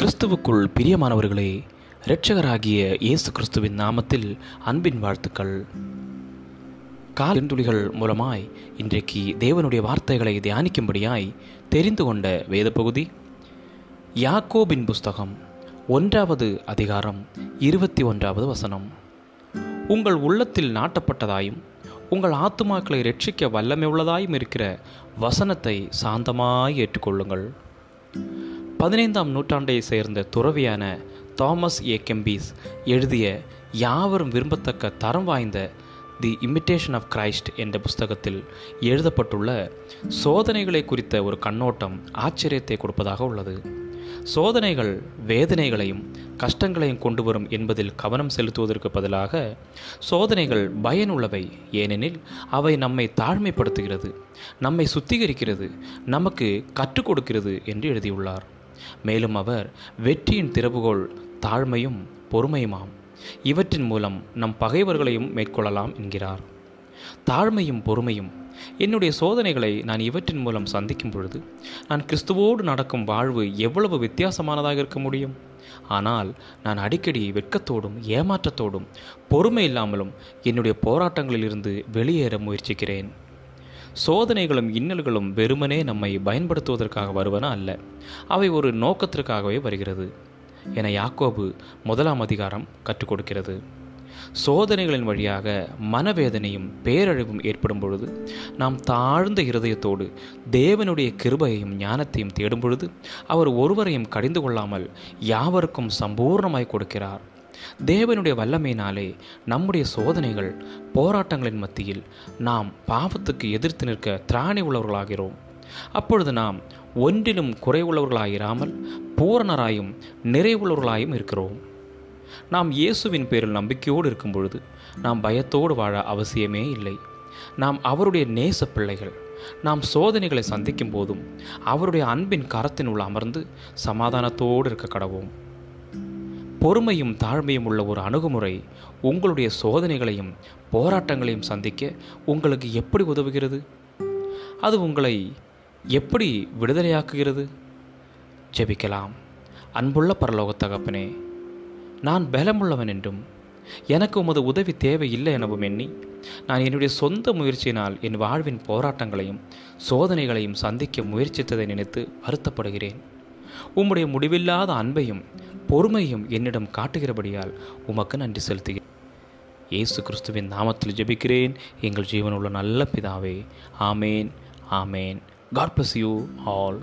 கிறிஸ்துவுக்குள் பிரியமானவர்களே இரட்சகராகிய இயேசு கிறிஸ்துவின் நாமத்தில் அன்பின் வாழ்த்துக்கள். காலந்துளிகள் மூலமாய் இன்றைக்கு தேவனுடைய வார்த்தைகளை தியானிக்கும்படியாய் தெரிந்து கொண்ட வேத பகுதி யாக்கோபின் புஸ்தகம் ஒன்றாவது அதிகாரம் இருபத்தி ஒன்றாவது வசனம். உங்கள் உள்ளத்தில் நாட்டப்பட்டதாயும் உங்கள் ஆத்துமாக்களை ரட்சிக்க வல்லமை உள்ளதாயும் இருக்கிற வசனத்தை சாந்தமாய் ஏற்றுக்கொள்ளுங்கள். பதினைந்தாம் நூற்றாண்டை சேர்ந்த துறவியான தாமஸ் ஏ. கெம்பீஸ் எழுதிய யாவரும் விரும்பத்தக்க தரம் வாய்ந்த தி இமிட்டேஷன் ஆஃப் கிரைஸ்ட் என்ற புஸ்தகத்தில் எழுதப்பட்டுள்ள சோதனைகளை குறித்த ஒரு கண்ணோட்டம் ஆச்சரியத்தை கொடுப்பதாக உள்ளது. சோதனைகள் வேதனைகளையும் கஷ்டங்களையும் கொண்டு வரும் என்பதில் கவனம் செலுத்துவதற்கு பதிலாக சோதனைகள் பயனுள்ளவை ஏனெனில் அவை நம்மை தாழ்மைப்படுத்துகிறது நம்மை சுத்திகரிக்கிறது நமக்கு கற்றுக் கொடுக்கிறது என்று எழுதியுள்ளார். மேலும் அவர் வெற்றியின் திறவுகோள் தாழ்மையும் பொறுமையுமாம். இவற்றின் மூலம் நம் பகைவர்களையும் மேற்கொள்ளலாம் என்கிறார். தாழ்மையும் பொறுமையும் என்னுடைய சோதனைகளை நான் இவற்றின் மூலம் சந்திக்கும் பொழுது நான் கிறிஸ்துவோடு நடக்கும் வாழ்வு எவ்வளவு வித்தியாசமானதாக இருக்க முடியும்? ஆனால் நான் அடிக்கடி வெட்கத்தோடும் ஏமாற்றத்தோடும் பொறுமை இல்லாமலும் என்னுடைய போராட்டங்களிலிருந்து வெளியேற முயற்சிக்கிறேன். சோதனைகளும் இன்னல்களும் வெறுமனே நம்மை பயன்படுத்துவதற்காக வருவன அல்ல. அவை ஒரு நோக்கத்திற்காகவே வருகிறது. என யாக்கோபு முதலாம் அதிகாரம் கற்றுக் கொடுக்கிறது. சோதனைகளின் வழியாக மனவேதனையும் பேரழிவும் ஏற்படும் பொழுது நாம் தாழ்ந்த இருதயத்தோடு தேவனுடைய கிருபையையும் ஞானத்தையும் தேடும் பொழுது அவர் ஒருவரையும் கடிந்து கொள்ளாமல் யாவருக்கும் சம்பூர்ணமாய் கொடுக்கிறார். தேவனுடைய வல்லமையினாலே நம்முடைய சோதனைகள் போராட்டங்களின் மத்தியில் நாம் பாவத்துக்கு எதிர்த்து நிற்க திராணி உள்ளவர்களாகிறோம். அப்பொழுது நாம் ஒன்றிலும் குறைவுள்ளவர்களாயிராமல் பூரணராயும் நிறைவுள்ளவர்களாயும் இருக்கிறோம். நாம் இயேசுவின் பேரில் நம்பிக்கையோடு இருக்கும் பொழுது நாம் பயத்தோடு வாழ அவசியமே இல்லை. நாம் அவருடைய நேச பிள்ளைகள் நாம் சோதனைகளை சந்திக்கும் போதும் அவருடைய அன்பின் கரத்தின் உள்ள அமர்ந்து சமாதானத்தோடு இருக்க கடவோம். பொறுமையும் தாழ்மையும் உள்ள ஒரு அணுகுமுறை உங்களுடைய சோதனைகளையும் போராட்டங்களையும் சந்திக்க உங்களுக்கு எப்படி உதவுகிறது? அது உங்களை எப்படி விடுதலையாக்குகிறது? ஜெபிக்கலாம். அன்புள்ள பரலோக தகப்பனே நான் பலமுள்ளவன் என்றும் எனக்கு உமது உதவி தேவையில்லை எனவும் எண்ணி நான் என்னுடைய சொந்த முயற்சியினால் என் வாழ்வின் போராட்டங்களையும் சோதனைகளையும் சந்திக்க முயற்சித்ததை நினைத்து வருத்தப்படுகிறேன். உம்முடைய முடிவில்லாத அன்பையும் பொறுமையும் என்னிடம் காட்டுகிறபடியால் உமக்கு நன்றி செலுத்துகிறேன். இயேசு கிறிஸ்துவின் நாமத்தில் ஜெபிக்கிறேன். எங்கள் ஜீவனுள்ள நல்ல பிதாவே ஆமேன் ஆமேன். God bless you all